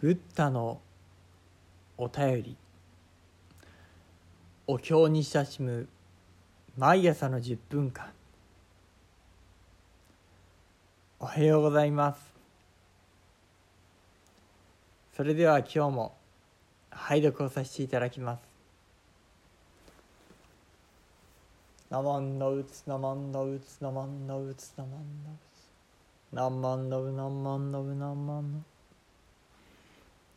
ブッダのお便り。お経に親しむ毎朝の10分間。おはようございます。それでは今日も拝読をさせていただきます。ナマンノウツナマンノウツナマンノウツナマンノウツ。ナマンノウナマンノウナマンノウ。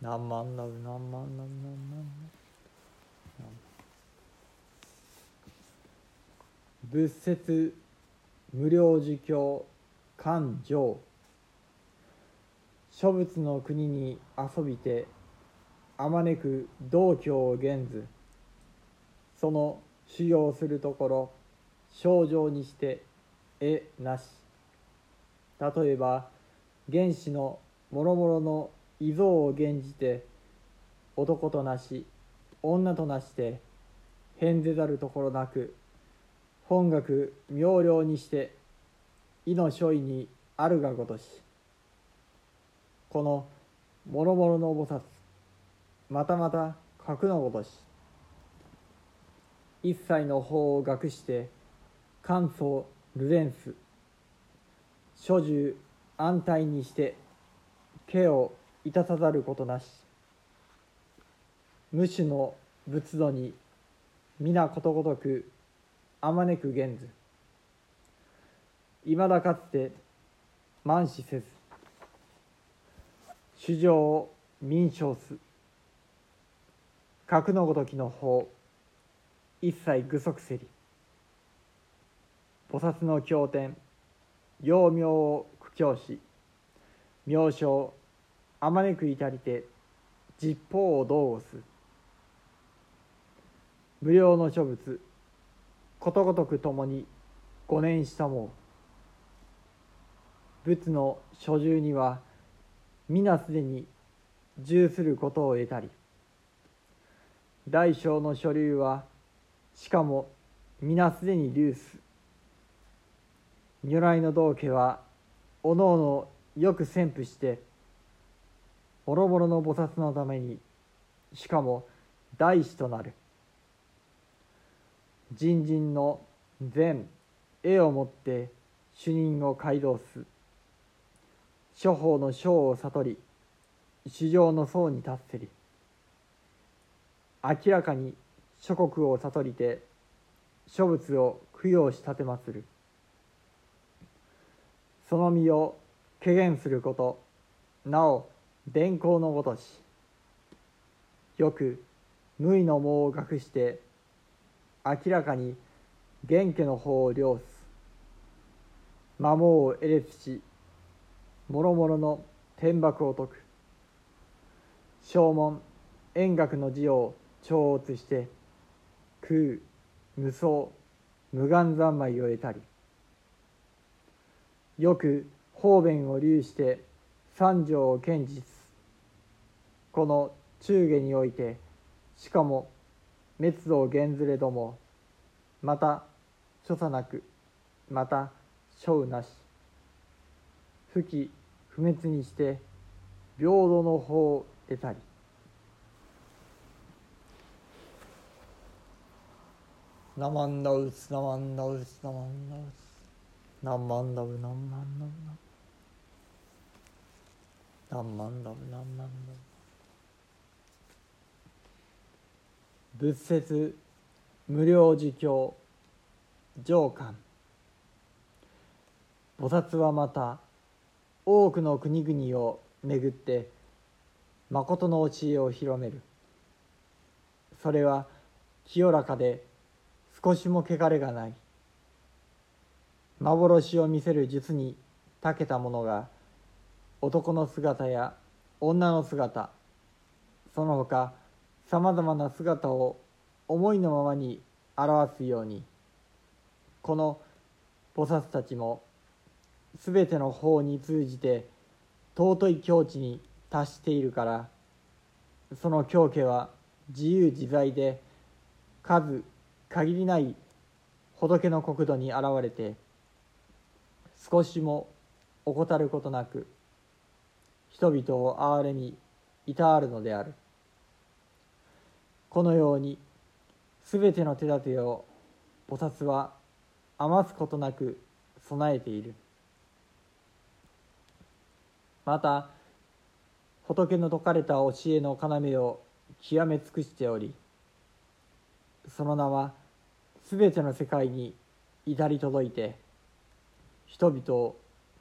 何万の何万の何万の仏説無料儒教勘定諸仏の国に遊びてあまねく道教を現ずその修行するところ症状にして絵なし。例えば原始の諸々の異像を減じて男となし女となして変ぜざるところなく本学妙量にして意の所意にあるがごとしこの諸々の菩薩またまた格のごとし一切の法を学して簡素ルレンス諸獣安泰にして毛をいたさざることなし。無種の仏度に皆ことごとくあまねく現ずいまだかつて満死せず主情を民称す。格のごときの法一切具足せり。菩薩の経典幼名を苦境し名称あまねく至りて実法を道をす。無料の諸仏ことごとくともに五年したも仏の所住には皆すでに従することを得たり大小の所流はしかも皆すでに流す。如来の道家はおのおのよく宣布してボロボロの菩薩のためにしかも大師となる。人人の善絵をもって主任を街道す。諸法の章を悟り主情の層に達せり明らかに諸国を悟りて諸仏を供養し立てまする。その身を軽減すること。なお電光のごとしよく無為の網を隠して明らかに元家の方を領す。摩耗を得列しもろもろの天幕を解く。正門円覚の字を超越して空無双無眼三昧を得たり。よく方便を流して三条堅実この中下においてしかも滅道源ずれどもまた所作なくまた所有なし。不起不滅にして平等の法を得たり。なまんだうつなまんだうつなまんだうつなまんだうなまんだうなまんだう何万ダブ何万ダブ仏説無料儒教上巻菩薩はまた多くの国々を巡って誠の教えを広める。それは清らかで少しも汚れがない。幻を見せる術に長けた者が男の姿や女の姿。その他さまざまな姿を思いのままに表すように。この菩薩たちも全ての法に通じて尊い境地に達しているからその境家は自由自在で数限りない仏の国土に現れて少しも怠ることなく人々を憐れみいたあるのである。このようにすべての手立てを菩薩は余すことなく備えている。また仏の説かれた教えの要を極め尽くしておりその名はすべての世界に至り届いて人々を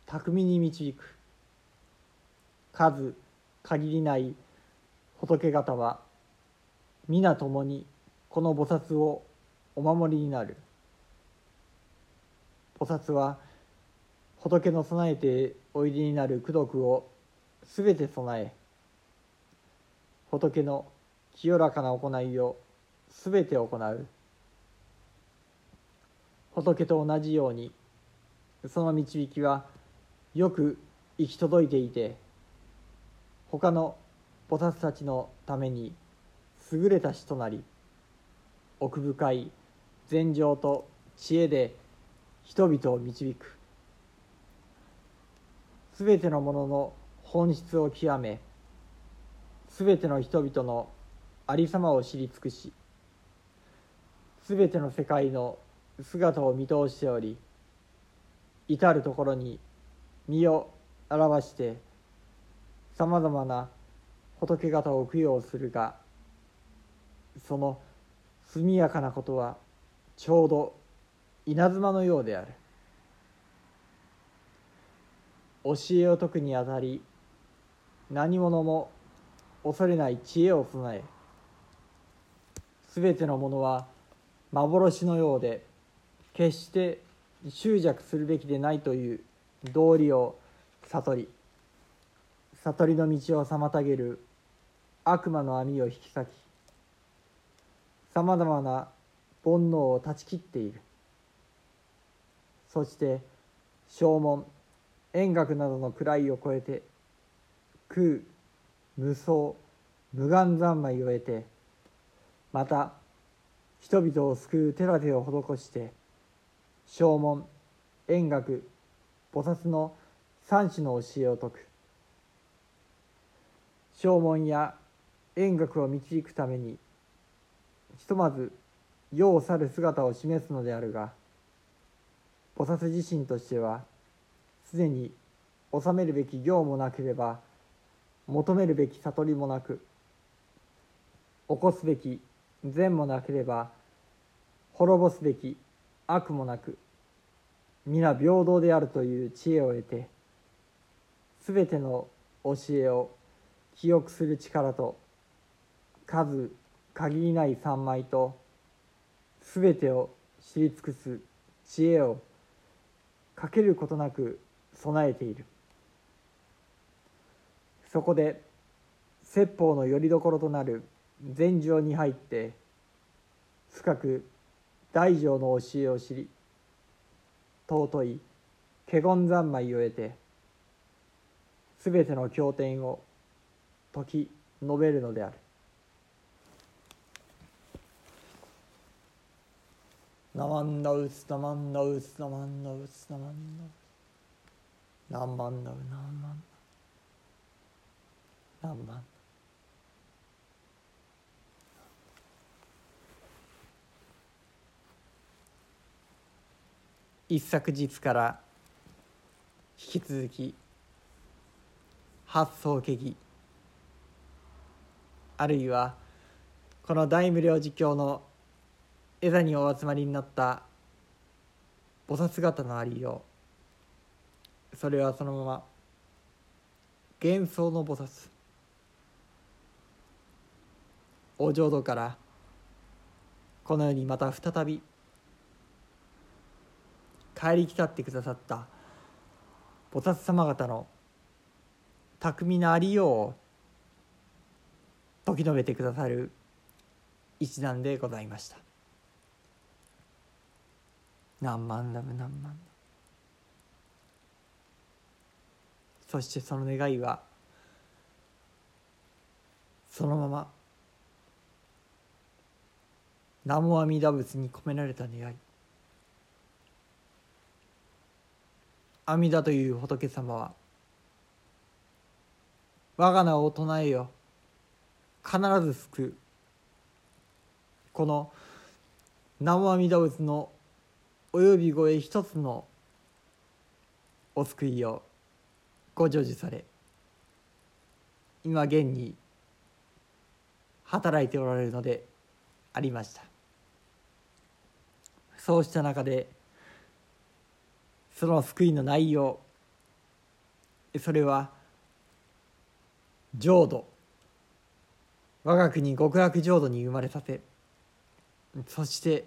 巧みに導く。数限りない仏方は皆共にこの菩薩をお守りになる。菩薩は仏の備えておいでになる功徳をすべて備え仏の清らかな行いをすべて行う。仏と同じようにその導きはよく行き届いていて他の菩薩たちのために優れた師となり奥深い禅情と知恵で人々を導く。すべてのものの本質を極めすべての人々のありさまを知り尽くしすべての世界の姿を見通しており至る所に身を表してさまざまな仏方を供養するがその速やかなことはちょうど稲妻のようである。教えを説くにあたり何者も恐れない知恵を備えすべてのものは幻のようで決して執着するべきでないという道理を悟り悟りの道を妨げる悪魔の網を引き裂きさまざまな煩悩を断ち切っている。そして正門円覚などの位を超えて空無双無眼三昧を得てまた人々を救う手立てを施して正門円覚菩薩の三種の教えを説く。正門や円覚を導くためにひとまず世を去る姿を示すのであるが菩薩自身としてはすでに治めるべき行もなければ求めるべき悟りもなく起こすべき善もなければ滅ぼすべき悪もなく皆平等であるという知恵を得て全ての教えを記憶する力と数限りない三昧と全てを知り尽くす知恵をかけることなく備えている。そこで説法のよりどころとなる禅定に入って深く大乗の教えを知り尊い華厳三昧を得てすべての経典を説き述べるのである。ナマンダウスナマンダウスナマンダウスナマンダウス何万だ何万何万一昨日から引き続き発想決議あるいはこの大無量寿経の枝座にお集まりになった菩薩方のありよう。それはそのまま幻想の菩薩。お浄土からこの世にまた再び帰り来ってくださった菩薩様方の巧みなありようを説き述べてくださる一段でございました。何万ダム何万ダムそしてその願いはそのまま南無阿弥陀仏に込められた願い。阿弥陀という仏様は我が名を唱えよ。必ず救う。この南無阿弥陀仏のお呼び声一つのお救いをご成就され今現に働いておられるのでありました。そうした中でその救いの内容それは浄土。我が国極楽浄土に生まれさせそして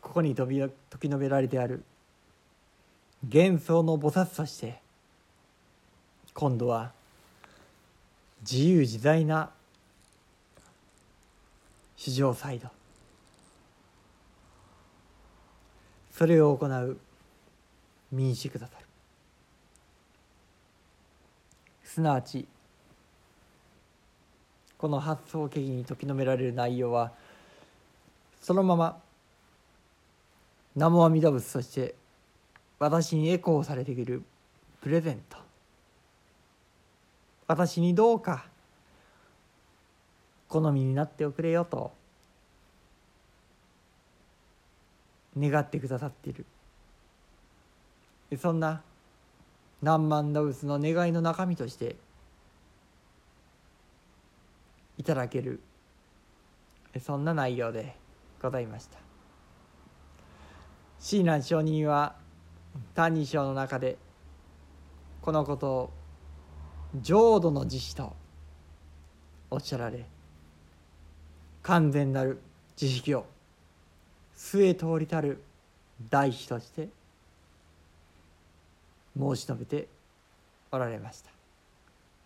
ここに飛び時述べられてある幻想の菩薩として今度は自由自在な史上サイドそれを行う民主くださる。すなわちこの発想決議に時のめられる内容はそのまま南無阿弥陀仏として私にエコーされてくるプレゼント。私にどうか好みになっておくれよと願ってくださっている。そんな何万動物の願いの中身としていただける。そんな内容でございました。親鸞上人は「歎異抄」の中でこのことを浄土の慈悲とおっしゃられ完全なる慈悲を末通りたる大悲として申し述べておられました。